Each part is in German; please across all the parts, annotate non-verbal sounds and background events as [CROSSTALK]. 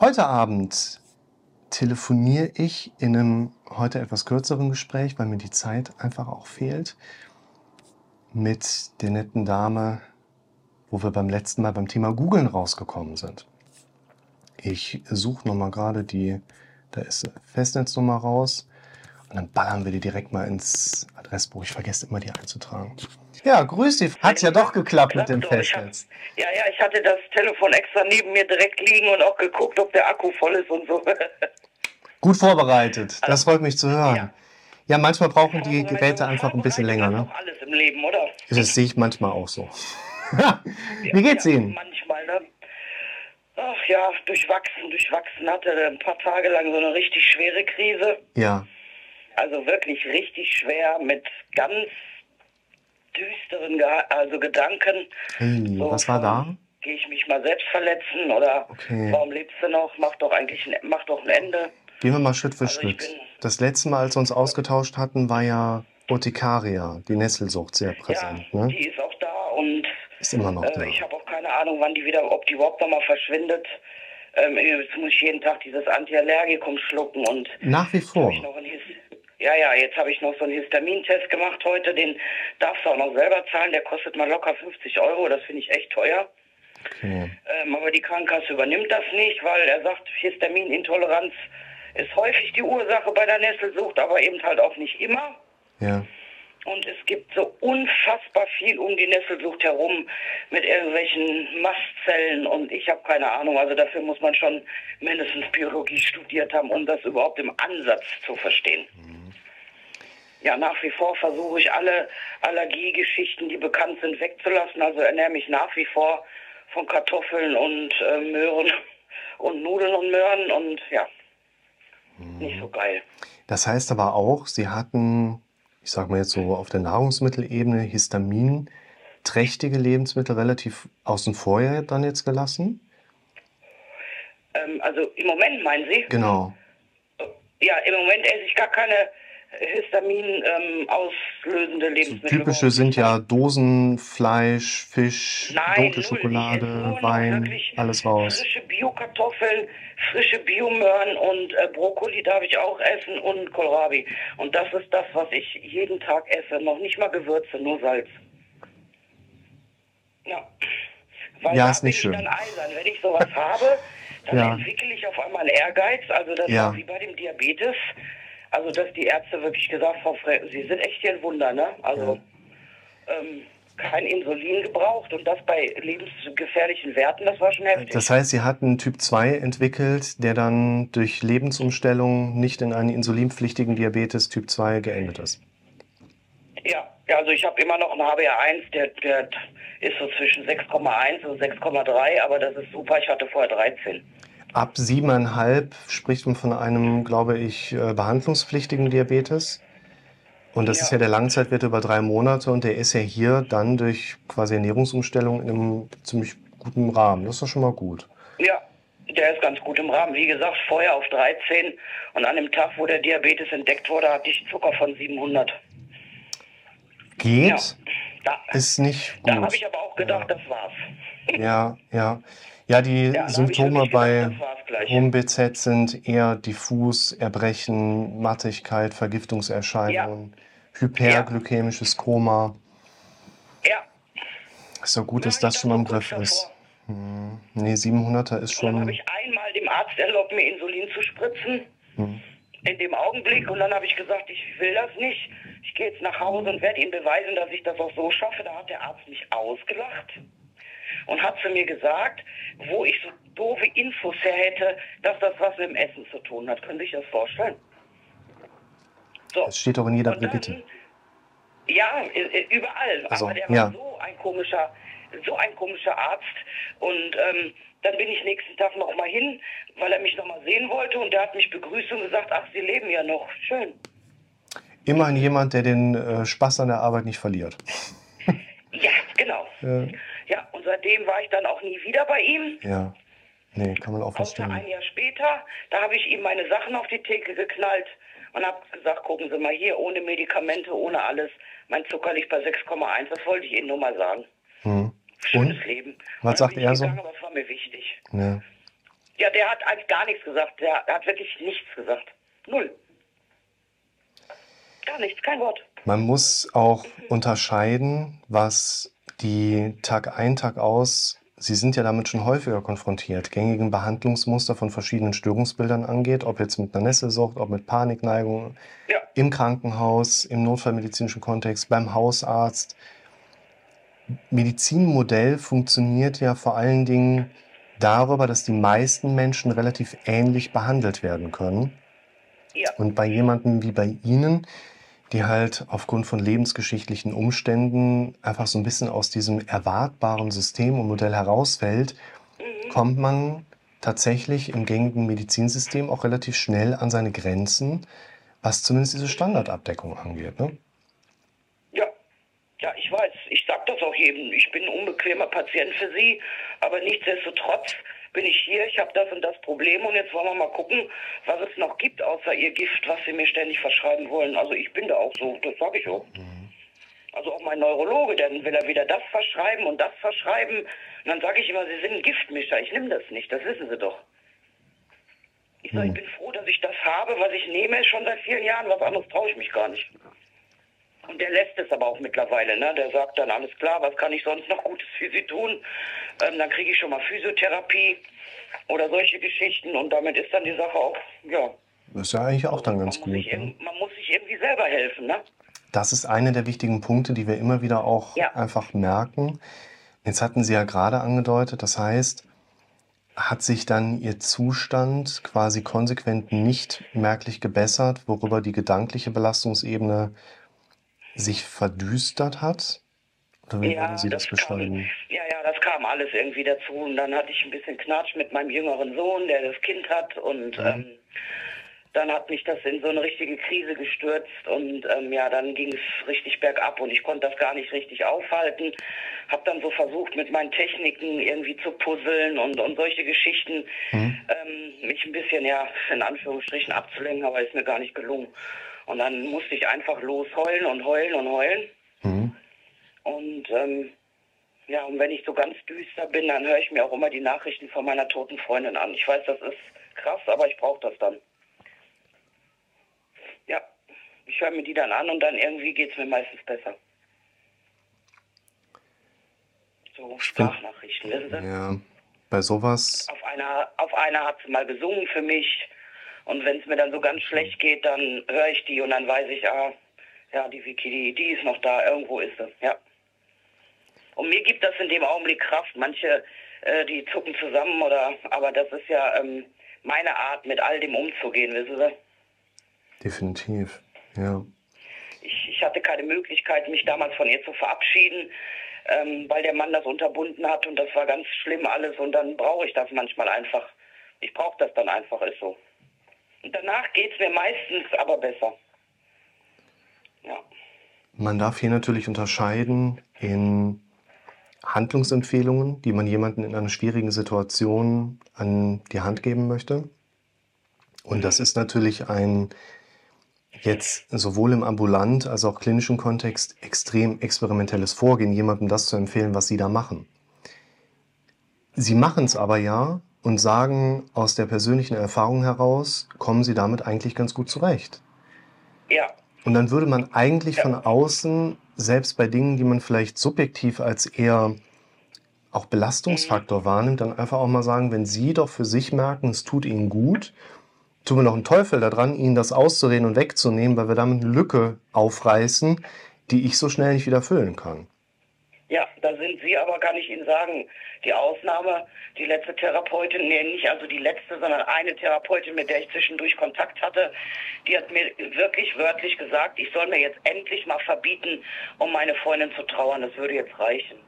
Heute Abend telefoniere ich in einem heute etwas kürzeren Gespräch, weil mir die Zeit einfach auch fehlt, mit der netten Dame, wo wir beim letzten Mal beim Thema Googlen rausgekommen sind. Ich suche nochmal gerade die, da ist Festnetznummer raus und dann ballern wir die direkt mal ins Adressbuch. Ich vergesse immer, die einzutragen. Ja, grüß dich. Hat ja doch geklappt mit dem Festnetz. Ja, ja, ich hatte das Telefon extra neben mir direkt liegen und auch geguckt, ob der Akku voll ist und so. [LAUGHS] Gut vorbereitet. Das freut mich zu hören. Ja. Ja, manchmal brauchen die Geräte einfach ein bisschen länger. Ne? alles im Leben, oder? Das sehe ich manchmal auch so. [LAUGHS] Wie geht's ja, Ihnen? Manchmal, ne? Ach ja, durchwachsen, durchwachsen. Hatte ein paar Tage lang so eine richtig schwere Krise. Ja. Also wirklich richtig schwer mit ganz düsteren Ge also Gedanken. Hey, So was war da? Gehe ich mich mal selbst verletzen oder Okay. warum lebst du noch? Mach doch eigentlich ein, mach doch ein Ende. Gehen wir mal Schritt für Also Schritt. Das letzte Mal, als wir uns ausgetauscht hatten, war ja Urtikaria, die Nesselsucht, sehr präsent. ja, ne? die ist auch da und Ist immer noch da. äh, ich habe auch keine Ahnung, wann die wieder, ob die überhaupt nochmal verschwindet. Ähm, jetzt muss ich jeden Tag dieses Antiallergikum schlucken und Nach wie vor. Ja, ja, jetzt habe ich noch so einen Histamintest gemacht heute. Den darfst du auch noch selber zahlen. Der kostet mal locker 50 Euro. Das finde ich echt teuer. Okay. Ähm, aber die Krankenkasse übernimmt das nicht, weil er sagt, Histaminintoleranz ist häufig die Ursache bei der Nesselsucht, aber eben halt auch nicht immer. Ja. Und es gibt so unfassbar viel um die Nesselsucht herum mit irgendwelchen Mastzellen und ich habe keine Ahnung. Also dafür muss man schon mindestens Biologie studiert haben, um das überhaupt im Ansatz zu verstehen. Ja, nach wie vor versuche ich alle Allergiegeschichten, die bekannt sind, wegzulassen. Also ernähre mich nach wie vor von Kartoffeln und äh, Möhren [LAUGHS] und Nudeln und Möhren und ja, nicht so geil. Das heißt aber auch, Sie hatten, ich sag mal jetzt so auf der Nahrungsmittelebene, histaminträchtige Lebensmittel relativ außen vor ja dann jetzt gelassen. Ähm, also im Moment meinen Sie? Genau. Ja, im Moment esse ich gar keine Histamin ähm, auslösende Lebensmittel. typische sind ja Dosenfleisch, Fisch, Nein, rote Schokolade, nur Wein, alles raus. Frische Bio-Kartoffeln, frische Biomöhren und äh, Brokkoli darf ich auch essen und Kohlrabi. Und das ist das, was ich jeden Tag esse. Noch nicht mal Gewürze, nur Salz. Ja. Weil Ja, ist nicht schön. Wenn ich sowas habe, dann Ja. entwickle ich auf einmal einen Ehrgeiz. Also das Ja. war wie bei dem Diabetes. Also dass die Ärzte wirklich gesagt haben, Frau Sie sind echt hier ein Wunder, ne? Also ähm, kein Insulin gebraucht und das bei lebensgefährlichen Werten, das war schon heftig. Das heißt, Sie hatten Typ 2 entwickelt, der dann durch Lebensumstellung nicht in einen insulinpflichtigen Diabetes Typ 2 geendet ist. Ja, ja, also ich habe immer noch einen HbA1, der, der ist so zwischen 6,1 und 6,3, aber das ist super. Ich hatte vorher 13. Ab siebeneinhalb spricht man von einem, glaube ich, äh, behandlungspflichtigen Diabetes. Und das Ja. ist ja der Langzeitwert über drei Monate und der ist ja hier dann durch quasi Ernährungsumstellung in einem ziemlich guten Rahmen. Das ist doch schon mal gut. Ja, der ist ganz gut im Rahmen. Wie gesagt, vorher auf 13 und an dem Tag, wo der Diabetes entdeckt wurde, hatte ich Zucker von 700. Geht, Ja, da, ist nicht da habe gut. ich aber auch gedacht, das war's. Ja, ja. Ja, die ich Symptome bei gedacht, das war's gleich. hohem BZ sind eher diffus, Erbrechen, Mattigkeit, Vergiftungserscheinungen, hyperglykämisches Koma. Ja, Ist doch gut, Ja, dass das schon mal im Griff ist. Hm. Nee, 700er ist Und dann schon. habe ich einmal dem Arzt erlaubt, mir Insulin zu spritzen. Hm. In dem Augenblick. Und dann habe ich gesagt, ich will das nicht. Ich gehe jetzt nach Hause und werde ihm beweisen, dass ich das auch so schaffe. Da hat der Arzt mich ausgelacht und hat zu mir gesagt, wo ich so doofe Infos her hätte, dass das was mit dem Essen zu tun hat. Können Sie sich das vorstellen? So. Das steht doch in jeder Brigitte. Ja, überall. Also, Aber der war ja. so ein komischer, so ein komischer Arzt. Und ähm, dann bin ich nächsten Tag noch mal hin, weil er mich noch mal sehen wollte. Und der hat mich begrüßt und gesagt, ach, Sie leben ja noch. Schön. Immerhin jemand, der den äh, Spaß an der Arbeit nicht verliert. [LAUGHS] Ja, genau. Ja. Und seitdem war ich dann auch nie wieder bei ihm. Ja. Nee, kann man auch verstehen. ein Jahr später, da habe ich ihm meine Sachen auf die Theke geknallt und habe gesagt, gucken Sie mal hier, ohne Medikamente, ohne alles. Mein Zucker liegt bei 6,1, das wollte ich Ihnen nur mal sagen. Hm. Schönes Und? Leben. Was sagt er so? Gegangen, aber es war mir wichtig. Ja. Ja, der hat eigentlich gar nichts gesagt. Der hat wirklich nichts gesagt. Null. Gar nichts, kein Wort. Man muss auch unterscheiden, was die Tag ein, Tag aus, Sie sind ja damit schon häufiger konfrontiert, gängigen Behandlungsmuster von verschiedenen Störungsbildern angeht, ob jetzt mit einer Nesselsucht, ob mit Panikneigung, Ja. im Krankenhaus, im notfallmedizinischen Kontext, beim Hausarzt. Medizinmodell funktioniert ja vor allen Dingen darüber, dass die meisten Menschen relativ ähnlich behandelt werden können. Ja. Und bei jemandem wie bei Ihnen, die halt aufgrund von lebensgeschichtlichen Umständen einfach so ein bisschen aus diesem erwartbaren System und Modell herausfällt, kommt man tatsächlich im gängigen Medizinsystem auch relativ schnell an seine Grenzen, was zumindest diese Standardabdeckung angeht. Ne? Ja, ja, ich weiß. Ich sag das auch jedem. Ich bin ein unbequemer Patient für Sie, aber nichtsdestotrotz bin ich hier. Ich habe das und das Problem und jetzt wollen wir mal gucken, was es noch gibt außer Ihr Gift, was Sie mir ständig verschreiben wollen. Also ich bin da auch so, das sage ich auch. Also auch mein Neurologe, dann will er wieder das verschreiben und das verschreiben. Und dann sage ich immer, Sie sind ein Giftmischer. Ich nehme das nicht, das wissen Sie doch. Ich sage, ich bin froh, dass ich das habe, was ich nehme, schon seit vielen Jahren. Was anderes traue ich mich gar nicht. Und der lässt es aber auch mittlerweile. Ne? Der sagt dann, alles klar, was kann ich sonst noch Gutes für Sie tun? Ähm, dann kriege ich schon mal Physiotherapie oder solche Geschichten. Und damit ist dann die Sache auch, ja, Das ist ja eigentlich auch dann ganz man, gut. Ne? man muss sich irgendwie selber helfen. Ne? Das ist einer der wichtigen Punkte, die wir immer wieder auch Ja. einfach merken. Jetzt hatten Sie ja gerade angedeutet, das heißt, hat sich dann Ihr Zustand quasi konsequent nicht merklich gebessert, worüber die gedankliche Belastungsebene sich verdüstert hat? Oder wie würden Sie das, kam, beschreiben? ja, ja, das kam alles irgendwie dazu. Und dann hatte ich ein bisschen Knatsch mit meinem jüngeren Sohn, der das Kind hat. Und ähm, dann hat mich das in so eine richtige Krise gestürzt. Und ähm, ja, dann ging es richtig bergab und ich konnte das gar nicht richtig aufhalten. Hab dann so versucht, mit meinen Techniken irgendwie zu puzzeln und, und solche Geschichten, ähm, mich ein bisschen, ja, in Anführungsstrichen abzulenken, aber ist mir gar nicht gelungen. Und dann musste ich einfach los heulen und heulen und heulen. Mhm. Und ähm, ja, und wenn ich so ganz düster bin, dann höre ich mir auch immer die Nachrichten von meiner toten Freundin an. Ich weiß, das ist krass, aber ich brauche das dann. Ja, ich höre mir die dann an und dann irgendwie geht es mir meistens besser. So Sprachnachrichten, wissen Sie? Ja, bei sowas, Auf einer, auf einer hat sie mal gesungen für mich. Und wenn es mir dann so ganz schlecht geht, dann höre ich die und dann weiß ich, ah, ja, die Vicky, die, die ist noch da, irgendwo ist sie, ja. Und mir gibt das in dem Augenblick Kraft. Manche, äh, die zucken zusammen oder, aber das ist ja ähm, meine Art, mit all dem umzugehen, wissen Sie. definitiv. Ja. Ich, ich hatte keine Möglichkeit, mich damals von ihr zu verabschieden, ähm, weil der Mann das unterbunden hat und das war ganz schlimm alles und dann brauche ich das manchmal einfach. Ich brauche das dann einfach, ist so. Danach geht es mir meistens aber besser. Ja. Man darf hier natürlich unterscheiden in Handlungsempfehlungen, die man jemanden in einer schwierigen Situation an die Hand geben möchte. Und das ist natürlich ein jetzt sowohl im ambulant als auch klinischen Kontext extrem experimentelles Vorgehen, jemandem das zu empfehlen, was Sie da machen. Sie machen es aber ja und sagen aus der persönlichen Erfahrung heraus, kommen Sie damit eigentlich ganz gut zurecht. Ja, Und dann würde man eigentlich von außen, selbst bei Dingen, die man vielleicht subjektiv als eher auch Belastungsfaktor wahrnimmt, dann einfach auch mal sagen, wenn Sie doch für sich merken, es tut Ihnen gut, tun wir noch einen Teufel daran, Ihnen das auszureden und wegzunehmen, weil wir damit eine Lücke aufreißen, die ich so schnell nicht wieder füllen kann. Ja, da sind Sie aber, kann ich Ihnen sagen, die Ausnahme, die letzte Therapeutin, nee, nicht also die letzte, sondern eine Therapeutin, mit der ich zwischendurch Kontakt hatte, die hat mir wirklich wörtlich gesagt, ich soll mir jetzt endlich mal verbieten, um meine Freundin zu trauern. Das würde jetzt reichen.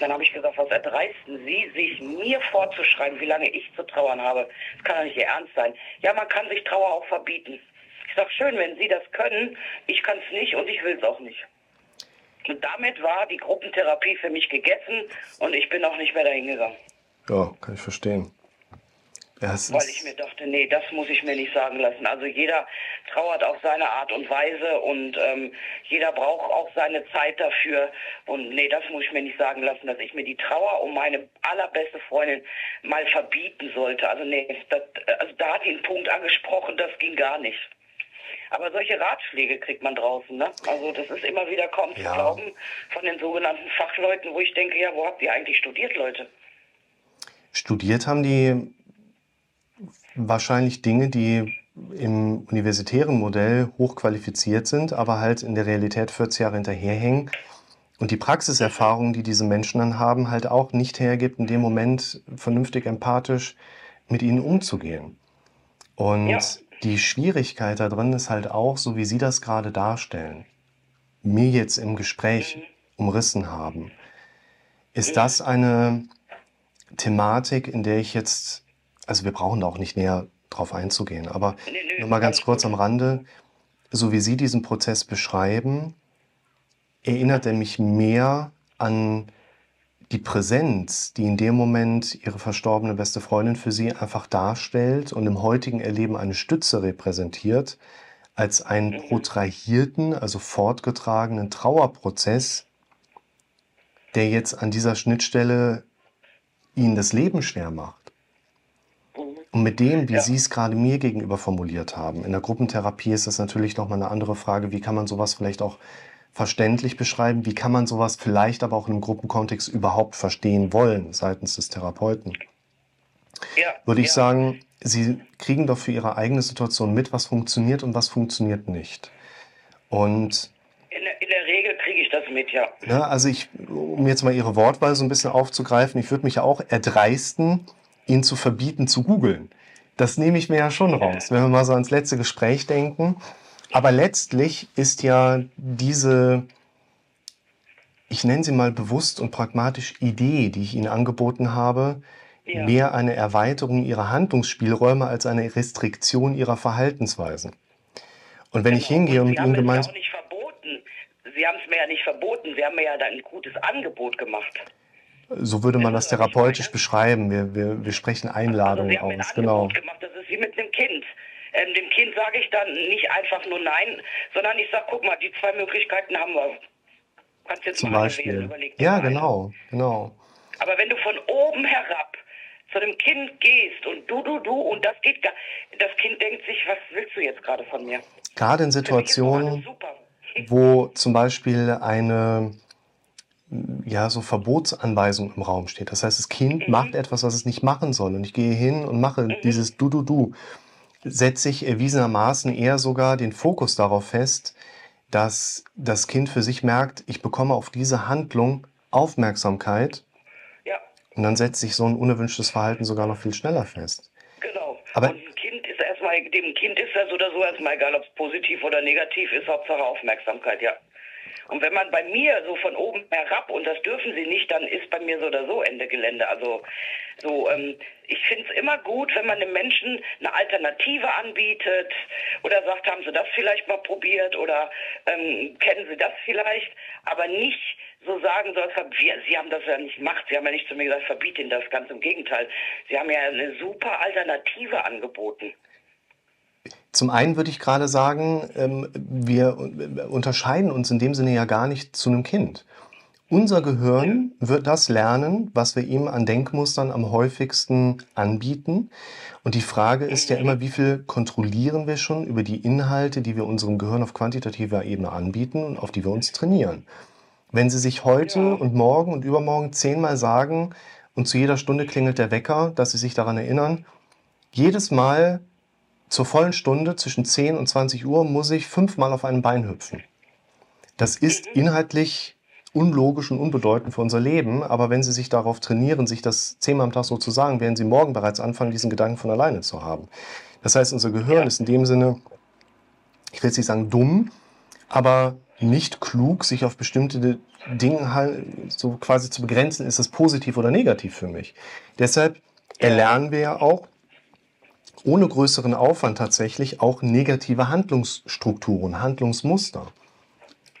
Dann habe ich gesagt, was erdreisten Sie, sich mir vorzuschreiben, wie lange ich zu trauern habe? Das kann doch nicht Ihr Ernst sein. Ja, man kann sich Trauer auch verbieten. Ich sage, schön, wenn Sie das können. Ich kann es nicht und ich will es auch nicht. Und damit war die Gruppentherapie für mich gegessen und ich bin auch nicht mehr dahin gegangen. Ja, kann ich verstehen. Das weil ich mir dachte, nee, das muss ich mir nicht sagen lassen. Also jeder trauert auf seine Art und Weise und ähm, jeder braucht auch seine Zeit dafür. Und nee, das muss ich mir nicht sagen lassen, dass ich mir die Trauer um meine allerbeste Freundin mal verbieten sollte. Also nee, das, also da hat ihn Punkt angesprochen, das ging gar nicht. Aber solche Ratschläge kriegt man draußen, ne? Also das ist immer wieder kaum zu Ja. glauben von den sogenannten Fachleuten, wo ich denke, ja, wo habt ihr eigentlich studiert, Leute? Studiert haben die wahrscheinlich Dinge, die im universitären Modell hochqualifiziert sind, aber halt in der Realität 40 Jahre hinterherhängen und die Praxiserfahrung, die diese Menschen dann haben, halt auch nicht hergibt, in dem Moment vernünftig empathisch mit ihnen umzugehen. Und Ja. Die Schwierigkeit da drin ist halt auch, so wie Sie das gerade darstellen, mir jetzt im Gespräch umrissen haben, ist das eine Thematik, in der ich jetzt, also wir brauchen da auch nicht näher drauf einzugehen, aber nur mal ganz kurz am Rande, so wie Sie diesen Prozess beschreiben, erinnert er mich mehr an die Präsenz, die in dem Moment Ihre verstorbene beste Freundin für Sie einfach darstellt und im heutigen Erleben eine Stütze repräsentiert, als einen protrahierten, also fortgetragenen Trauerprozess, der jetzt an dieser Schnittstelle Ihnen das Leben schwer macht. Und mit dem, wie Ja. Sie es gerade mir gegenüber formuliert haben, in der Gruppentherapie ist das natürlich nochmal eine andere Frage, wie kann man sowas vielleicht auch verständlich beschreiben, wie kann man sowas vielleicht aber auch in einem Gruppenkontext überhaupt verstehen wollen seitens des Therapeuten. Ja, Würde ich ja. sagen, Sie kriegen doch für Ihre eigene Situation mit, was funktioniert und was funktioniert nicht. Und In der, in der Regel kriege ich das mit, ja. Ja, also ich, um jetzt mal Ihre Wortwahl so ein bisschen aufzugreifen, ich würde mich ja auch erdreisten, Ihnen zu verbieten zu googeln. Das nehme ich mir ja schon raus, wenn wir mal so ans letzte Gespräch denken. Aber letztlich ist ja diese, ich nenne sie mal bewusst und pragmatisch Idee, die ich Ihnen angeboten habe, Ja. mehr eine Erweiterung Ihrer Handlungsspielräume als eine Restriktion Ihrer Verhaltensweisen. Und wenn ich Genau. hingehe und mit Ihnen ja gemeinsam... Sie haben es mir ja nicht verboten. Sie haben mir ja dann ein gutes Angebot gemacht. So würde man das ich therapeutisch beschreiben. Wir, wir, wir sprechen Also Einladungen Sie haben mir ein aus. Angebot Genau. gemacht. Das ist wie mit einem Kind. Ähm, dem Kind sage ich dann nicht einfach nur Nein, sondern ich sage, guck mal, die zwei Möglichkeiten haben wir. Kannst jetzt Zum mal Beispiel. wählen, überleg dir Ja, mal genau, genau. Aber wenn du von oben herab zu dem Kind gehst und du, du, du und das geht gar, das Kind denkt sich, was willst du jetzt gerade von mir? Gerade in Situationen, [LAUGHS] wo zum Beispiel eine ja, so Verbotsanweisung im Raum steht. Das heißt, das Kind Mhm. macht etwas, was es nicht machen soll. Und ich gehe hin und mache dieses Du, Du, Du. Setze ich erwiesenermaßen eher sogar den Fokus darauf fest, dass das Kind für sich merkt, ich bekomme auf diese Handlung Aufmerksamkeit Ja, und dann setzt sich so ein unerwünschtes Verhalten sogar noch viel schneller fest. genau. Aber- und ein Kind ist erstmal, dem Kind ist das oder so erstmal egal, ob es positiv oder negativ ist, Hauptsache Aufmerksamkeit, ja. Und wenn man bei mir so von oben herab, und das dürfen sie nicht, dann ist bei mir so oder so Ende Gelände. Also so, ähm, ich finde es immer gut, wenn man dem Menschen eine Alternative anbietet oder sagt, haben Sie das vielleicht mal probiert oder ähm, kennen Sie das vielleicht, aber nicht so sagen soll, Sie haben das ja nicht gemacht, Sie haben ja nicht zu mir gesagt, verbiet Ihnen das, ganz im Gegenteil. Sie haben ja eine super Alternative angeboten. Zum einen würde ich gerade sagen, ähm, wir äh, unterscheiden uns in dem Sinne ja gar nicht zu einem Kind. Unser Gehirn wird das lernen, was wir ihm an Denkmustern am häufigsten anbieten. Und die Frage ist ja immer, wie viel kontrollieren wir schon über die Inhalte, die wir unserem Gehirn auf quantitativer Ebene anbieten und auf die wir uns trainieren. Wenn Sie sich heute Ja. und morgen und übermorgen zehnmal sagen und zu jeder Stunde klingelt der Wecker, dass Sie sich daran erinnern, jedes Mal zur vollen Stunde zwischen 10 und 20 Uhr muss ich fünfmal auf einem Bein hüpfen. Das ist inhaltlich unlogisch und unbedeutend für unser Leben, aber wenn Sie sich darauf trainieren, sich das zehnmal am Tag so zu sagen, werden Sie morgen bereits anfangen, diesen Gedanken von alleine zu haben. Das heißt, unser Gehirn Ja. ist in dem Sinne, ich will jetzt nicht sagen dumm, aber nicht klug, sich auf bestimmte Dinge halt so quasi zu begrenzen, ist das positiv oder negativ für mich. Deshalb erlernen wir ja auch, ohne größeren Aufwand tatsächlich auch negative Handlungsstrukturen, Handlungsmuster.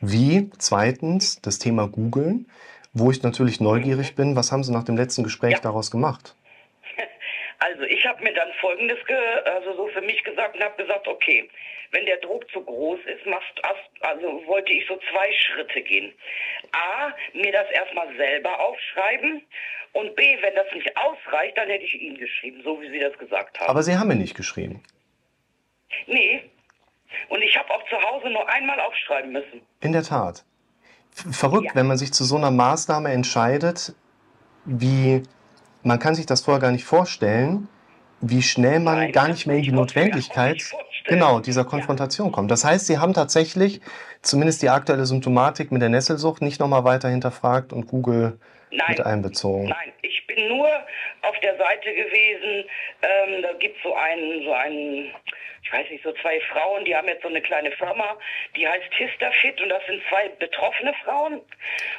Wie zweitens das Thema Googeln, wo ich natürlich neugierig bin, was haben Sie nach dem letzten Gespräch Ja. daraus gemacht? [LAUGHS] Also ich habe mir dann Folgendes ge also so für mich gesagt und habe gesagt, okay, wenn der Druck zu groß ist, machst, also wollte ich so zwei Schritte gehen. A, mir das erstmal selber aufschreiben und B, wenn das nicht ausreicht, dann hätte ich Ihnen geschrieben, so wie Sie das gesagt haben. Aber Sie haben mir nicht geschrieben. Nee. Und ich habe auch zu Hause nur einmal aufschreiben müssen. In der Tat. Verrückt, ja. wenn man sich zu so einer Maßnahme entscheidet, wie man kann sich das vorher gar nicht vorstellen, wie schnell man Nein, gar nicht mehr in die Notwendigkeit genau dieser Konfrontation ja. kommt. Das heißt, Sie haben tatsächlich zumindest die aktuelle Symptomatik mit der Nesselsucht nicht nochmal weiter hinterfragt und Google Nein. mit einbezogen. Nein, ich bin nur auf der Seite gewesen. Ähm, da gibt so einen, so einen, ich weiß nicht, so zwei Frauen, die haben jetzt so eine kleine Firma, die heißt Histafit und das sind zwei betroffene Frauen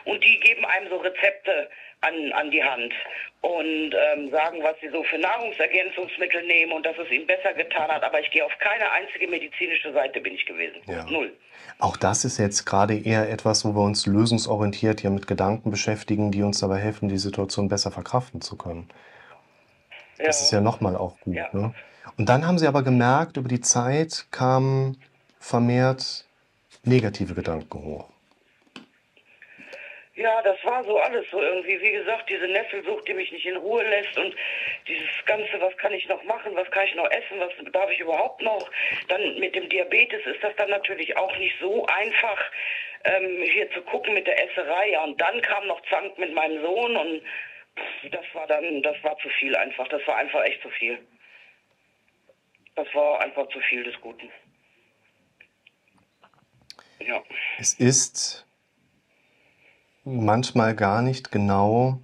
und die geben einem so Rezepte an, an die Hand und ähm, sagen, was sie so für Nahrungsergänzungsmittel nehmen und dass es ihnen besser getan hat. Aber ich gehe auf keine einzige medizinische Seite bin ich gewesen. Ja. Null. Auch das ist jetzt gerade eher etwas, wo wir uns lösungsorientiert hier mit Gedanken beschäftigen, die uns dabei helfen, die Situation besser verkraften zu können. Ja. Das ist ja nochmal auch gut. Ja. Ne? Und dann haben Sie aber gemerkt, über die Zeit kamen vermehrt negative Gedanken hoch. Ja, das war so alles so irgendwie. Wie gesagt, diese Nesselsucht, die mich nicht in Ruhe lässt und dieses Ganze, was kann ich noch machen, was kann ich noch essen, was darf ich überhaupt noch. Dann mit dem Diabetes ist das dann natürlich auch nicht so einfach, ähm, hier zu gucken mit der Esserei. Ja, und dann kam noch Zank mit meinem Sohn und das war dann, das war zu viel einfach. Das war einfach echt zu viel. Das war einfach zu viel des Guten. Ja. Es ist manchmal gar nicht genau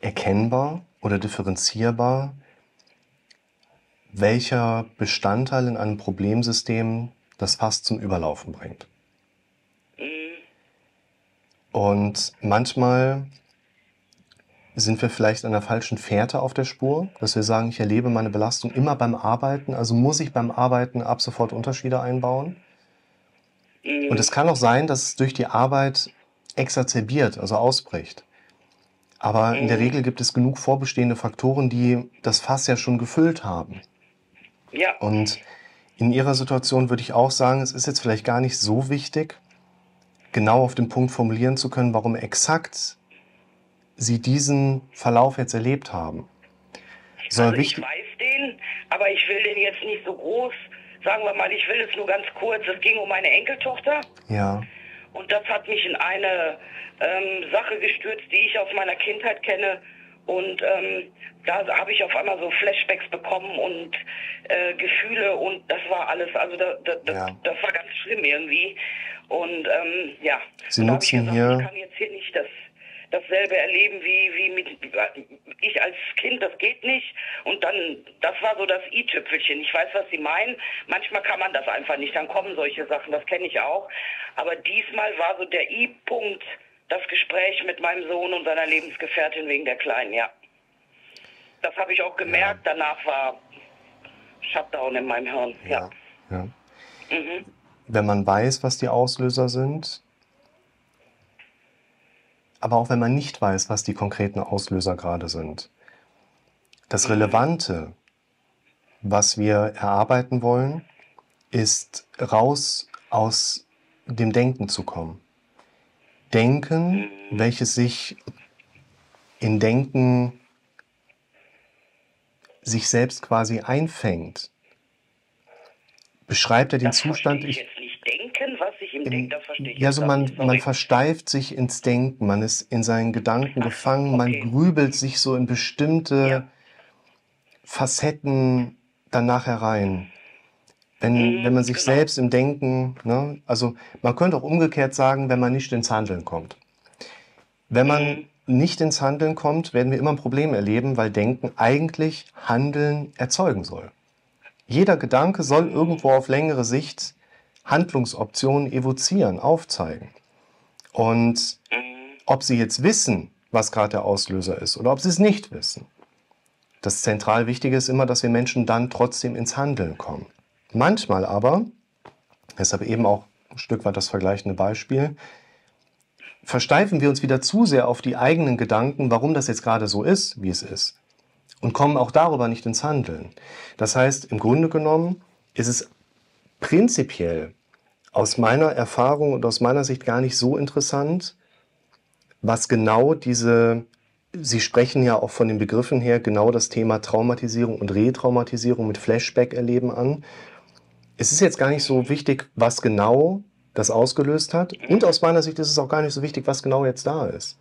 erkennbar oder differenzierbar, welcher Bestandteil in einem Problemsystem das Fass zum Überlaufen bringt. Und manchmal sind wir vielleicht an der falschen Fährte auf der Spur, dass wir sagen, ich erlebe meine Belastung immer beim Arbeiten, also muss ich beim Arbeiten ab sofort Unterschiede einbauen. Und es kann auch sein, dass durch die Arbeit exacerbiert, also ausbricht. Aber in der mhm. Regel gibt es genug vorbestehende Faktoren, die das Fass ja schon gefüllt haben. Ja. Und in Ihrer Situation würde ich auch sagen, es ist jetzt vielleicht gar nicht so wichtig, genau auf den Punkt formulieren zu können, warum exakt Sie diesen Verlauf jetzt erlebt haben. also ich weiß den, aber ich will den jetzt nicht so groß. Sagen wir mal, ich will es nur ganz kurz. Es ging um meine Enkeltochter. Ja. Und das hat mich in eine ähm, Sache gestürzt, die ich aus meiner Kindheit kenne. Und ähm, da habe ich auf einmal so Flashbacks bekommen und äh, Gefühle und das war alles, also da, da, ja. das war ganz schlimm irgendwie. Und ähm, ja, Sie nutzen gesagt, hier... Ich kann jetzt hier nicht das dasselbe erleben wie, wie mit ich als Kind, das geht nicht. Und dann, das war so das i-Tüpfelchen. Ich weiß, was Sie meinen. Manchmal kann man das einfach nicht. Dann kommen solche Sachen, das kenne ich auch. Aber diesmal war so der i-Punkt das Gespräch mit meinem Sohn und seiner Lebensgefährtin wegen der Kleinen, ja. Das habe ich auch gemerkt. Ja. Danach war Shutdown in meinem Hirn, ja. ja. Mhm. Wenn man weiß, was die Auslöser sind, aber auch wenn man nicht weiß, was die konkreten Auslöser gerade sind. Das Relevante, was wir erarbeiten wollen, ist raus aus dem Denken zu kommen. Denken, welches sich in Denken sich selbst quasi einfängt, beschreibt er den das Zustand. Ich, ich denken, das verstehe ich. Ja, so man, man versteift sich ins Denken, man ist in seinen Gedanken gefangen, okay. man grübelt sich so in bestimmte ja. Facetten danach herein. Wenn, mhm, wenn man sich genau. selbst im Denken, ne, also man könnte auch umgekehrt sagen, wenn man nicht ins Handeln kommt. Wenn man mhm. nicht ins Handeln kommt, werden wir immer ein Problem erleben, weil Denken eigentlich Handeln erzeugen soll. Jeder Gedanke soll irgendwo auf längere Sicht Handlungsoptionen evozieren, aufzeigen. Und ob Sie jetzt wissen, was gerade der Auslöser ist oder ob Sie es nicht wissen, das zentral Wichtige ist immer, dass wir Menschen dann trotzdem ins Handeln kommen. Manchmal aber, deshalb eben auch ein Stück weit das vergleichende Beispiel, versteifen wir uns wieder zu sehr auf die eigenen Gedanken, warum das jetzt gerade so ist, wie es ist. und kommen auch darüber nicht ins Handeln. Das heißt, im Grunde genommen ist es prinzipiell aus meiner Erfahrung und aus meiner Sicht gar nicht so interessant, was genau diese, Sie sprechen ja auch von den Begriffen her genau das Thema Traumatisierung und Retraumatisierung mit Flashback-Erleben an. Es ist jetzt gar nicht so wichtig, was genau das ausgelöst hat. Und aus meiner Sicht ist es auch gar nicht so wichtig, was genau jetzt da ist.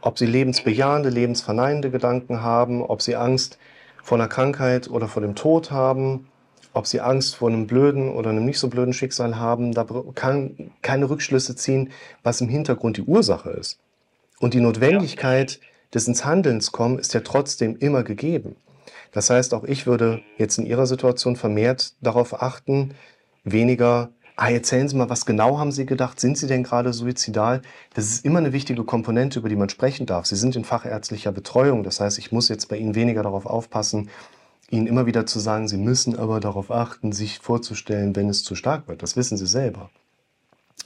Ob Sie lebensbejahende, lebensverneinende Gedanken haben, ob Sie Angst vor einer Krankheit oder vor dem Tod haben, ob Sie Angst vor einem blöden oder einem nicht so blöden Schicksal haben, da kann keine Rückschlüsse ziehen, was im Hintergrund die Ursache ist. Und die Notwendigkeit des ins Handelns kommen ist ja trotzdem immer gegeben. Das heißt, auch ich würde jetzt in Ihrer Situation vermehrt darauf achten, weniger, ah, erzählen Sie mal, was genau haben Sie gedacht? Sind Sie denn gerade suizidal? Das ist immer eine wichtige Komponente, über die man sprechen darf. Sie sind in fachärztlicher Betreuung. Das heißt, ich muss jetzt bei Ihnen weniger darauf aufpassen, Ihnen immer wieder zu sagen, Sie müssen aber darauf achten, sich vorzustellen, wenn es zu stark wird. Das wissen Sie selber.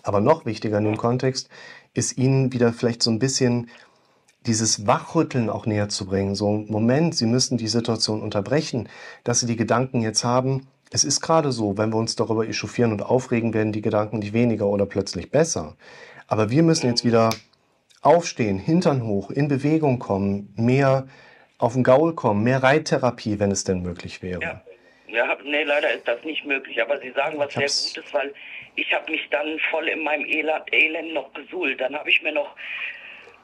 Aber noch wichtiger in dem Kontext ist Ihnen wieder vielleicht so ein bisschen dieses Wachrütteln auch näher zu bringen. So, Moment, Sie müssen die Situation unterbrechen, dass Sie die Gedanken jetzt haben. Es ist gerade so, wenn wir uns darüber echauffieren und aufregen, werden die Gedanken nicht weniger oder plötzlich besser. Aber wir müssen jetzt wieder aufstehen, Hintern hoch, in Bewegung kommen, mehr auf den Gaul kommen, mehr Reittherapie, wenn es denn möglich wäre. Ja. Ja, nee, leider ist das nicht möglich. Aber Sie sagen was sehr Gutes, weil ich habe mich dann voll in meinem Elend, Elend noch gesuhlt. Dann habe ich mir noch,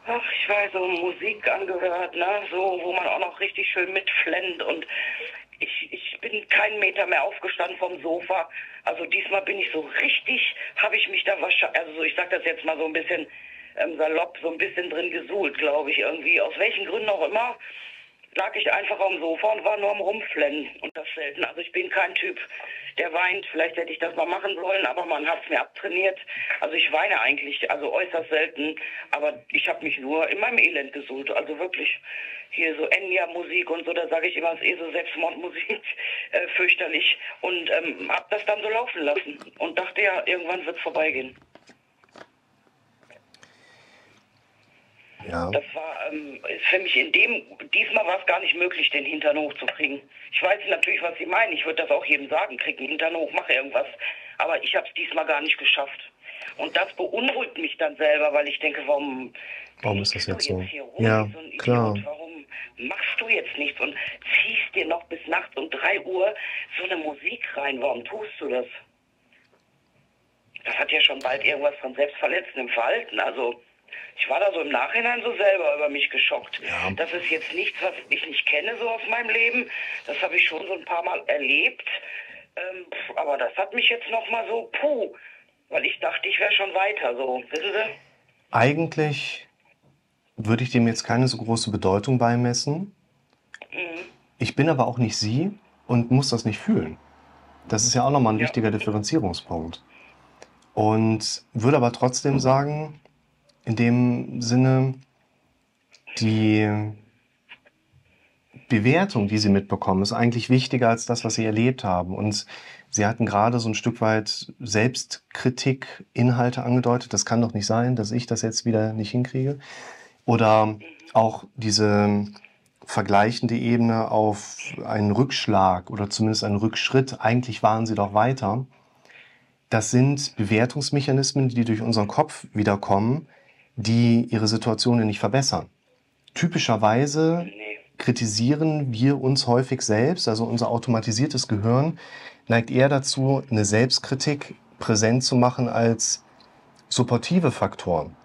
ach, ich weiß, so Musik angehört, ne, so, wo man auch noch richtig schön mitflennt und ich, ich bin keinen Meter mehr aufgestanden vom Sofa. Also diesmal bin ich so richtig, habe ich mich da wahrscheinlich, also ich sage das jetzt mal so ein bisschen ähm, salopp, so ein bisschen drin gesuhlt, glaube ich, irgendwie. Aus welchen Gründen auch immer lag ich einfach am Sofa und war nur am Rumflennen und das selten. Also ich bin kein Typ, der weint. Vielleicht hätte ich das mal machen sollen, aber man hat es mir abtrainiert. Also ich weine eigentlich, also äußerst selten, aber ich habe mich nur in meinem Elend gesuhlt. Also wirklich hier so Enya-Musik und so, da sage ich immer, es ist eh so Selbstmordmusik, [LAUGHS] äh, fürchterlich. Und ähm, habe das dann so laufen lassen und dachte ja, irgendwann wird es vorbeigehen. Ja. Das war ähm, für mich in dem, diesmal war es gar nicht möglich, den Hintern hochzukriegen. Ich weiß natürlich, was Sie meinen. Ich würde das auch jedem sagen, krieg einen Hintern hoch, mach irgendwas. Aber ich habe es diesmal gar nicht geschafft. Und das beunruhigt mich dann selber, weil ich denke, warum, warum ist das jetzt so? ja, so klar. Warum machst du jetzt nichts und ziehst dir noch bis nachts um 3 Uhr so eine Musik rein? Warum tust du das? Das hat ja schon bald irgendwas von selbstverletzendem Verhalten. Also ich war da so im Nachhinein so selber über mich geschockt. Ja. Das ist jetzt nichts, was ich nicht kenne so aus meinem Leben. Das habe ich schon so ein paar Mal erlebt. Ähm, aber das hat mich jetzt noch mal so, puh, weil ich dachte, ich wäre schon weiter, so, wissen Sie? Eigentlich würde ich dem jetzt keine so große Bedeutung beimessen. Mhm. Ich bin aber auch nicht Sie und muss das nicht fühlen. Das ist ja auch nochmal ein ja. wichtiger Differenzierungspunkt. Und würde aber trotzdem sagen, in dem Sinne, die Bewertung, die sie mitbekommen, ist eigentlich wichtiger als das, was sie erlebt haben. Und sie hatten gerade so ein Stück weit Selbstkritik, Inhalte angedeutet. Das kann doch nicht sein, dass ich das jetzt wieder nicht hinkriege. Oder auch diese vergleichende Ebene auf einen Rückschlag oder zumindest einen Rückschritt. Eigentlich waren sie doch weiter. Das sind Bewertungsmechanismen, die durch unseren Kopf wiederkommen, die ihre Situation nicht verbessern. Typischerweise kritisieren wir uns häufig selbst, also unser automatisiertes Gehirn neigt eher dazu, eine Selbstkritik präsent zu machen als supportive Faktoren.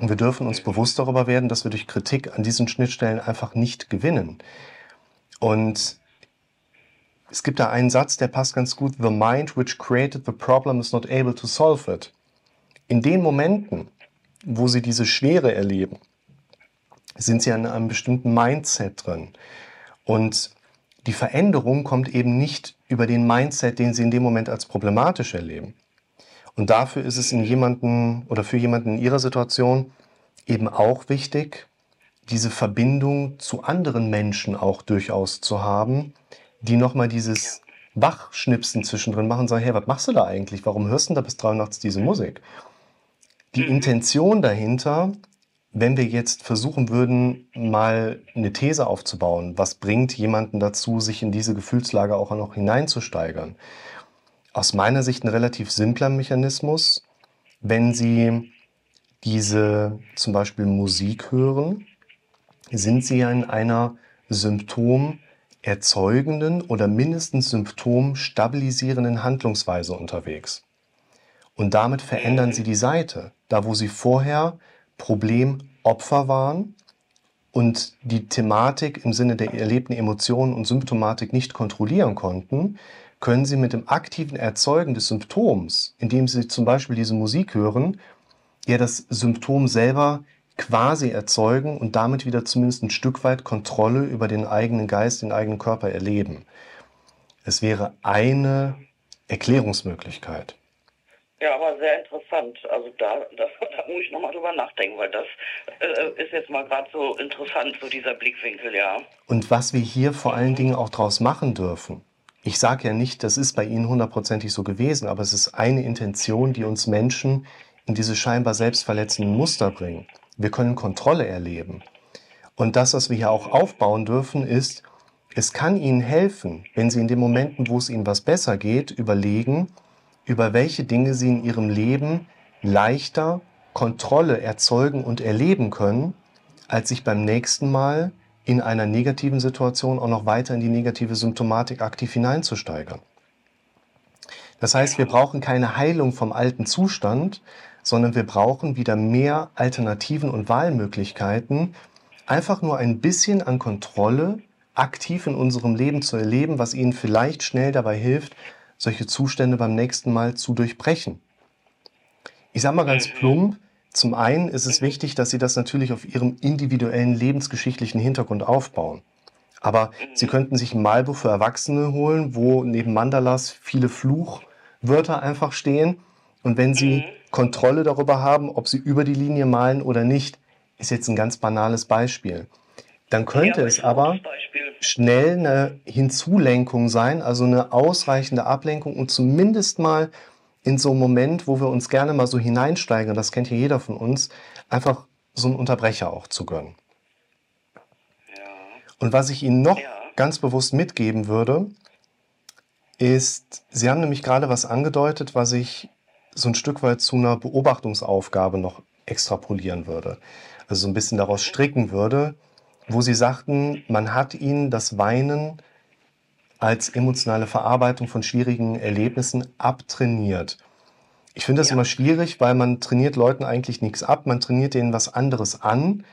Und wir dürfen uns bewusst darüber werden, dass wir durch Kritik an diesen Schnittstellen einfach nicht gewinnen. Und es gibt da einen Satz, der passt ganz gut. The mind which created the problem is not able to solve it. In den Momenten, wo sie diese Schwere erleben, sind sie in einem bestimmten Mindset drin. Und die Veränderung kommt eben nicht über den Mindset, den sie in dem Moment als problematisch erleben. Und dafür ist es in jemanden oder für jemanden in ihrer Situation eben auch wichtig, diese Verbindung zu anderen Menschen auch durchaus zu haben, die nochmal dieses Wachschnipsen zwischendrin machen und sagen, hey, was machst du da eigentlich? Warum hörst du da bis drei nachts diese Musik? Die Intention dahinter wenn wir jetzt versuchen würden, mal eine These aufzubauen, was bringt jemanden dazu, sich in diese Gefühlslage auch noch hineinzusteigern? Aus meiner Sicht ein relativ simpler Mechanismus, wenn Sie diese zum Beispiel Musik hören, sind Sie ja in einer symptomerzeugenden oder mindestens symptomstabilisierenden Handlungsweise unterwegs. Und damit verändern Sie die Seite. Da, wo Sie vorher Problemopfer waren und die Thematik im Sinne der erlebten Emotionen und Symptomatik nicht kontrollieren konnten, können Sie mit dem aktiven Erzeugen des Symptoms, indem Sie zum Beispiel diese Musik hören, ja das Symptom selber quasi erzeugen und damit wieder zumindest ein Stück weit Kontrolle über den eigenen Geist, den eigenen Körper erleben. Es wäre eine Erklärungsmöglichkeit. Ja, aber sehr interessant. Also da, da, da muss ich nochmal drüber nachdenken, weil das äh, ist jetzt mal gerade so interessant, so dieser Blickwinkel, ja. Und was wir hier vor allen Dingen auch draus machen dürfen, ich sage ja nicht, das ist bei Ihnen hundertprozentig so gewesen, aber es ist eine Intention, die uns Menschen in diese scheinbar selbstverletzenden Muster bringen. Wir können Kontrolle erleben. Und das, was wir hier auch aufbauen dürfen, ist, es kann Ihnen helfen, wenn Sie in den Momenten, wo es Ihnen was besser geht, überlegen, über welche Dinge sie in ihrem Leben leichter Kontrolle erzeugen und erleben können, als sich beim nächsten Mal in einer negativen Situation auch noch weiter in die negative Symptomatik aktiv hineinzusteigern. Das heißt, wir brauchen keine Heilung vom alten Zustand, sondern wir brauchen wieder mehr Alternativen und Wahlmöglichkeiten, einfach nur ein bisschen an Kontrolle aktiv in unserem Leben zu erleben, was Ihnen vielleicht schnell dabei hilft, solche Zustände beim nächsten Mal zu durchbrechen. Ich sage mal ganz plump, zum einen ist es wichtig, dass Sie das natürlich auf Ihrem individuellen lebensgeschichtlichen Hintergrund aufbauen. Aber Sie könnten sich ein Malbuch für Erwachsene holen, wo neben Mandalas viele Fluchwörter einfach stehen. Und wenn Sie Kontrolle darüber haben, ob Sie über die Linie malen oder nicht, ist jetzt ein ganz banales Beispiel. Dann könnte ja, es aber schnell eine Hinzulenkung sein, also eine ausreichende Ablenkung und zumindest mal in so einem Moment, wo wir uns gerne mal so hineinsteigen, das kennt ja jeder von uns, einfach so einen Unterbrecher auch zu gönnen. Ja. Und was ich Ihnen noch ja. ganz bewusst mitgeben würde, ist, Sie haben nämlich gerade was angedeutet, was ich so ein Stück weit zu einer Beobachtungsaufgabe noch extrapolieren würde. Also so ein bisschen daraus stricken würde, wo Sie sagten, man hat Ihnen das Weinen als emotionale Verarbeitung von schwierigen Erlebnissen abtrainiert. Ich finde das ja. immer schwierig, weil man trainiert Leuten eigentlich nichts ab, man trainiert denen was anderes an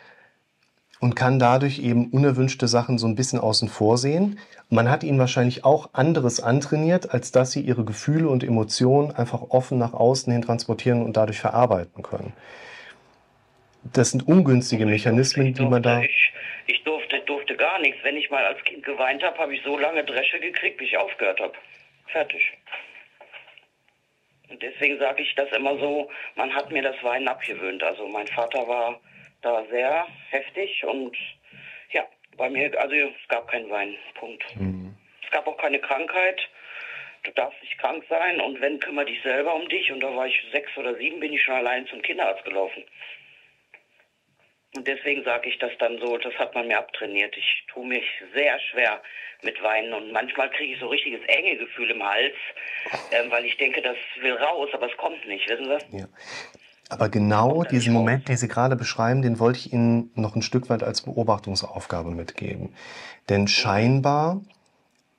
und kann dadurch eben unerwünschte Sachen so ein bisschen außen vor sehen. Man hat ihnen wahrscheinlich auch anderes antrainiert, als dass sie ihre Gefühle und Emotionen einfach offen nach außen hin transportieren und dadurch verarbeiten können. Das sind ungünstige Mechanismen, die man da. Ich, ich durfte, durfte gar nichts. Wenn ich mal als Kind geweint habe, habe ich so lange Dresche gekriegt, bis ich aufgehört habe. Fertig. Und deswegen sage ich das immer so, man hat mir das Weinen abgewöhnt. Also mein Vater war da sehr heftig und ja, bei mir, also es gab keinen Wein, Punkt. Mhm. Es gab auch keine Krankheit. Du darfst nicht krank sein und wenn, kümmere dich selber um dich. Und da war ich sechs oder sieben, bin ich schon allein zum Kinderarzt gelaufen. Und deswegen sage ich das dann so, das hat man mir abtrainiert. Ich tue mich sehr schwer mit Weinen und manchmal kriege ich so richtiges enge Gefühl im Hals, äh, weil ich denke, das will raus, aber es kommt nicht, wissen Sie? Ja. Aber genau diesen Moment, den Sie gerade beschreiben, den wollte ich Ihnen noch ein Stück weit als Beobachtungsaufgabe mitgeben. Denn scheinbar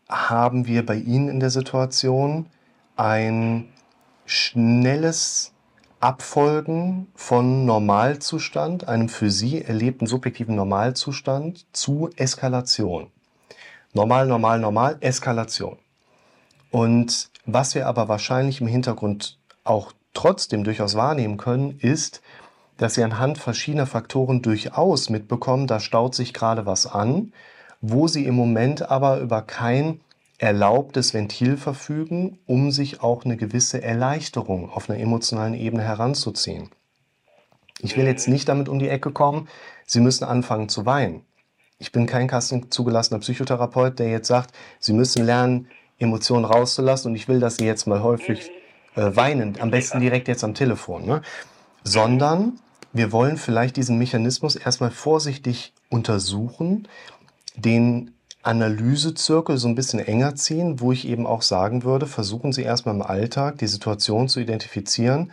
haben wir bei Ihnen in der Situation ein schnelles Abfolgen von Normalzustand, einem für Sie erlebten subjektiven Normalzustand zu Eskalation. Normal, normal, normal, Eskalation. Und was wir aber wahrscheinlich im Hintergrund auch trotzdem durchaus wahrnehmen können, ist, dass Sie anhand verschiedener Faktoren durchaus mitbekommen, da staut sich gerade was an, wo Sie im Moment aber über kein erlaubtes Ventil verfügen, um sich auch eine gewisse Erleichterung auf einer emotionalen Ebene heranzuziehen. Ich will jetzt nicht damit um die Ecke kommen, Sie müssen anfangen zu weinen. Ich bin kein zugelassener Psychotherapeut, der jetzt sagt, Sie müssen lernen, Emotionen rauszulassen und ich will, dass Sie jetzt mal häufig äh, weinen, am besten direkt jetzt am Telefon, ne? sondern wir wollen vielleicht diesen Mechanismus erstmal vorsichtig untersuchen, den Analysezirkel so ein bisschen enger ziehen, wo ich eben auch sagen würde, versuchen Sie erstmal im Alltag die Situation zu identifizieren,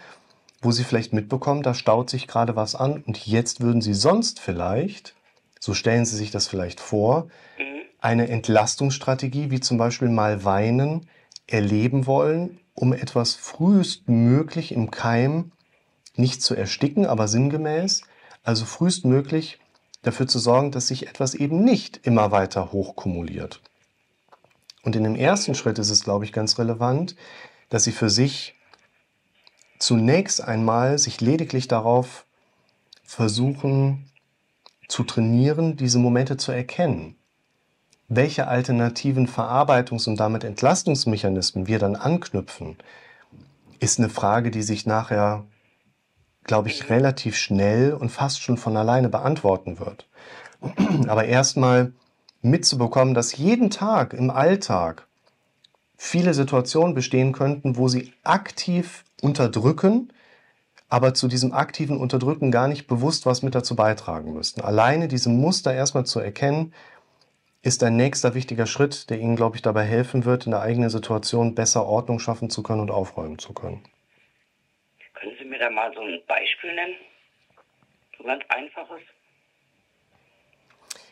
wo Sie vielleicht mitbekommen, da staut sich gerade was an und jetzt würden Sie sonst vielleicht, so stellen Sie sich das vielleicht vor, eine Entlastungsstrategie wie zum Beispiel mal weinen erleben wollen, um etwas frühestmöglich im Keim nicht zu ersticken, aber sinngemäß, also frühestmöglich dafür zu sorgen, dass sich etwas eben nicht immer weiter hochkumuliert. Und in dem ersten Schritt ist es, glaube ich, ganz relevant, dass Sie für sich zunächst einmal sich lediglich darauf versuchen zu trainieren, diese Momente zu erkennen. Welche alternativen Verarbeitungs- und damit Entlastungsmechanismen wir dann anknüpfen, ist eine Frage, die sich nachher glaube ich, relativ schnell und fast schon von alleine beantworten wird. [CLEARS THROAT] Aber erstmal mitzubekommen, dass jeden Tag im Alltag viele Situationen bestehen könnten, wo sie aktiv unterdrücken, aber zu diesem aktiven Unterdrücken gar nicht bewusst was mit dazu beitragen müssten. Alleine diese Muster erstmal zu erkennen, ist ein nächster wichtiger Schritt, der Ihnen, glaube ich, dabei helfen wird, in der eigenen Situation besser Ordnung schaffen zu können und aufräumen zu können mir da mal so ein Beispiel nennen? So ganz einfaches.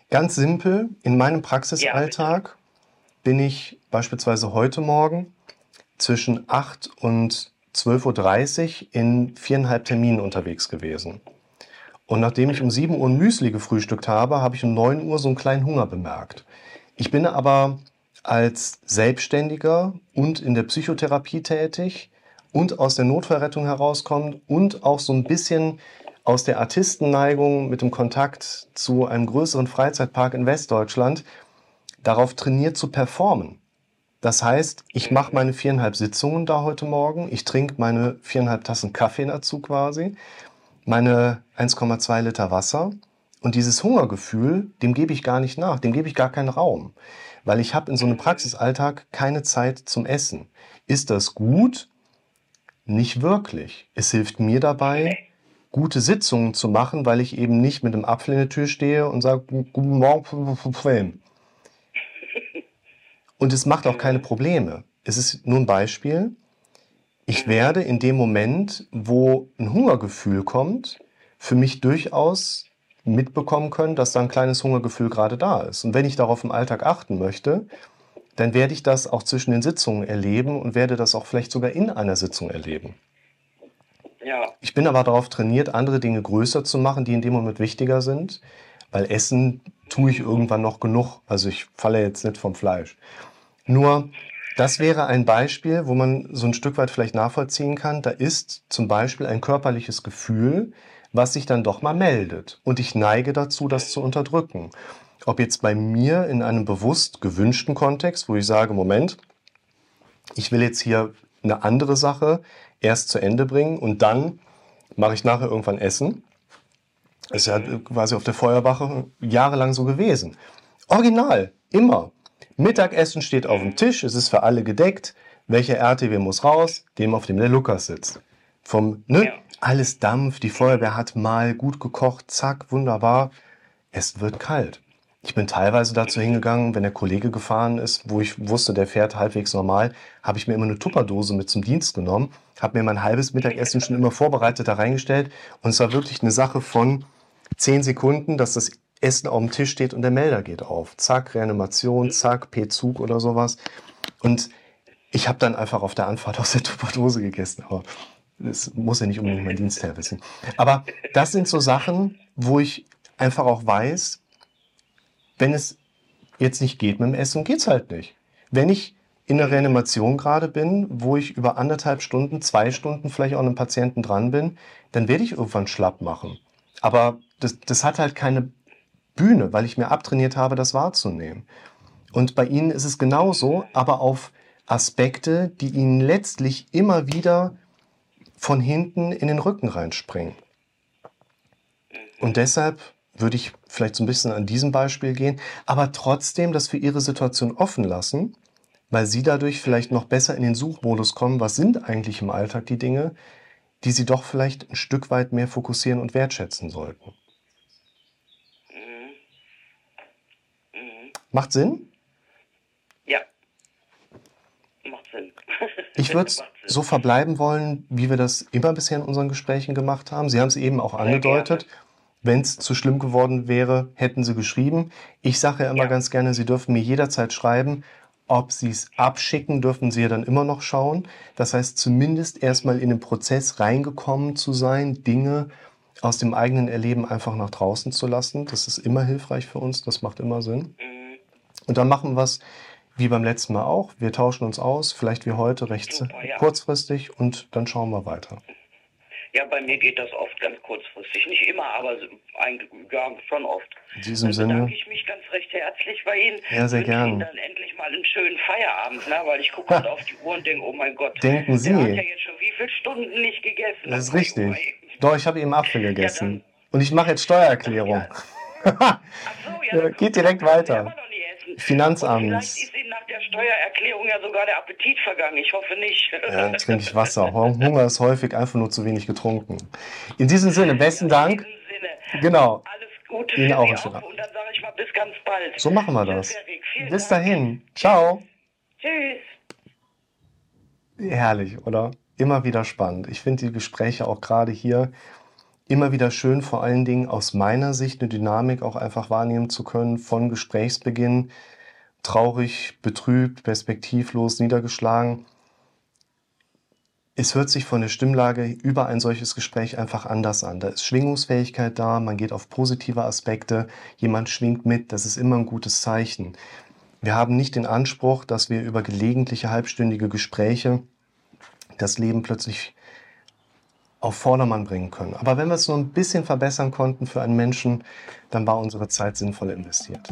Ganz simpel, in meinem Praxisalltag ja, bin ich beispielsweise heute Morgen zwischen 8 und 12.30 Uhr in viereinhalb Terminen unterwegs gewesen. Und nachdem ich um 7 Uhr ein Müsli gefrühstückt habe, habe ich um 9 Uhr so einen kleinen Hunger bemerkt. Ich bin aber als Selbstständiger und in der Psychotherapie tätig und aus der Notfallrettung herauskommt und auch so ein bisschen aus der Artistenneigung mit dem Kontakt zu einem größeren Freizeitpark in Westdeutschland darauf trainiert zu performen. Das heißt, ich mache meine viereinhalb Sitzungen da heute Morgen, ich trinke meine viereinhalb Tassen Kaffee dazu quasi, meine 1,2 Liter Wasser und dieses Hungergefühl, dem gebe ich gar nicht nach, dem gebe ich gar keinen Raum, weil ich habe in so einem Praxisalltag keine Zeit zum Essen. Ist das gut? Nicht wirklich. Es hilft mir dabei, gute Sitzungen zu machen, weil ich eben nicht mit einem Apfel in der Tür stehe und sage, guten Morgen, Und es macht auch keine Probleme. Es ist nur ein Beispiel. Ich werde in dem Moment, wo ein Hungergefühl kommt, für mich durchaus mitbekommen können, dass da ein kleines Hungergefühl gerade da ist. Und wenn ich darauf im Alltag achten möchte, dann werde ich das auch zwischen den Sitzungen erleben und werde das auch vielleicht sogar in einer Sitzung erleben. Ja. Ich bin aber darauf trainiert, andere Dinge größer zu machen, die in dem Moment wichtiger sind, weil Essen tue ich irgendwann noch genug. Also ich falle jetzt nicht vom Fleisch. Nur, das wäre ein Beispiel, wo man so ein Stück weit vielleicht nachvollziehen kann. Da ist zum Beispiel ein körperliches Gefühl, was sich dann doch mal meldet. Und ich neige dazu, das zu unterdrücken. Ob jetzt bei mir in einem bewusst gewünschten Kontext, wo ich sage, Moment, ich will jetzt hier eine andere Sache erst zu Ende bringen und dann mache ich nachher irgendwann Essen. Das ist ja quasi auf der Feuerwache jahrelang so gewesen. Original, immer. Mittagessen steht auf dem Tisch, es ist für alle gedeckt. Welcher RTW muss raus? Dem, auf dem der Lukas sitzt. Vom, ne? Alles Dampf, die Feuerwehr hat mal gut gekocht, zack, wunderbar. Es wird kalt. Ich bin teilweise dazu hingegangen, wenn der Kollege gefahren ist, wo ich wusste, der fährt halbwegs normal, habe ich mir immer eine Tupperdose mit zum Dienst genommen, habe mir mein halbes Mittagessen schon immer vorbereitet da reingestellt und es war wirklich eine Sache von zehn Sekunden, dass das Essen auf dem Tisch steht und der Melder geht auf. Zack, Reanimation, zack, P-Zug oder sowas. Und ich habe dann einfach auf der Anfahrt aus der Tupperdose gegessen. Aber das muss ja nicht unbedingt mein Dienstherr wissen. Aber das sind so Sachen, wo ich einfach auch weiß, wenn es jetzt nicht geht mit dem Essen, geht es halt nicht. Wenn ich in der Reanimation gerade bin, wo ich über anderthalb Stunden, zwei Stunden vielleicht auch einem Patienten dran bin, dann werde ich irgendwann schlapp machen. Aber das, das hat halt keine Bühne, weil ich mir abtrainiert habe, das wahrzunehmen. Und bei Ihnen ist es genauso, aber auf Aspekte, die Ihnen letztlich immer wieder von hinten in den Rücken reinspringen. Und deshalb würde ich vielleicht so ein bisschen an diesem Beispiel gehen, aber trotzdem das für Ihre Situation offen lassen, weil Sie dadurch vielleicht noch besser in den Suchmodus kommen, was sind eigentlich im Alltag die Dinge, die sie doch vielleicht ein Stück weit mehr fokussieren und wertschätzen sollten. Mhm. Mhm. Macht Sinn? Ja. Macht Sinn. [LAUGHS] Ich würde Sinn. so verbleiben wollen, wie wir das immer bisher in unseren Gesprächen gemacht haben. Sie haben es eben auch angedeutet. Wenn es zu schlimm geworden wäre, hätten Sie geschrieben. Ich sage ja immer Ja. ganz gerne, Sie dürfen mir jederzeit schreiben. Ob Sie es abschicken, dürfen Sie ja dann immer noch schauen. Das heißt, zumindest erstmal in den Prozess reingekommen zu sein, Dinge aus dem eigenen Erleben einfach nach draußen zu lassen. Das ist immer hilfreich für uns, das macht immer Sinn. Mhm. Und dann machen wir es wie beim letzten Mal auch. Wir tauschen uns aus, vielleicht wie heute, recht Super, ja. kurzfristig und dann schauen wir weiter. Ja, bei mir geht das oft ganz kurzfristig. Nicht immer, aber eigentlich ja, schon oft. In diesem Dann Sinne, bedanke ich mich ganz recht herzlich bei Ihnen. Ja, sehr Wünsche gern. Ihnen dann endlich mal einen schönen Feierabend, ne? weil ich gucke [LAUGHS] gerade auf die Uhr und denke, oh mein Gott. Denken Sie. Der hat ja jetzt schon wie viele Stunden nicht gegessen. das ist richtig. Doch, ich habe eben Apfel gegessen. dann- Und ich mache jetzt Steuererklärung. [LAUGHS] Ach so, Ja, [LAUGHS] geht direkt ich weiter. Finanzamt. Und vielleicht ist Ihnen nach der Steuererklärung ja sogar der Appetit vergangen. Ich hoffe nicht. Ja, trinke ich Wasser. Hunger ist häufig einfach nur zu wenig getrunken. In diesem Sinne, besten Dank. In diesem Sinne. Genau. Alles Gute Ihnen auch auch. Und dann sage ich mal bis ganz bald. So machen wir das. Bis dahin. Ciao. Tschüss. Herrlich, oder? Immer wieder spannend. Ich finde die Gespräche auch gerade hier immer wieder schön, vor allen Dingen aus meiner Sicht eine Dynamik auch einfach wahrnehmen zu können von Gesprächsbeginn, traurig, betrübt, perspektivlos, niedergeschlagen. Es hört sich von der Stimmlage über ein solches Gespräch einfach anders an. Da ist Schwingungsfähigkeit da, man geht auf positive Aspekte, jemand schwingt mit, das ist immer ein gutes Zeichen. Wir haben nicht den Anspruch, dass wir über gelegentliche halbstündige Gespräche das Leben plötzlich auf Vordermann bringen können. Aber wenn wir es nur ein bisschen verbessern konnten für einen Menschen, dann war unsere Zeit sinnvoll investiert.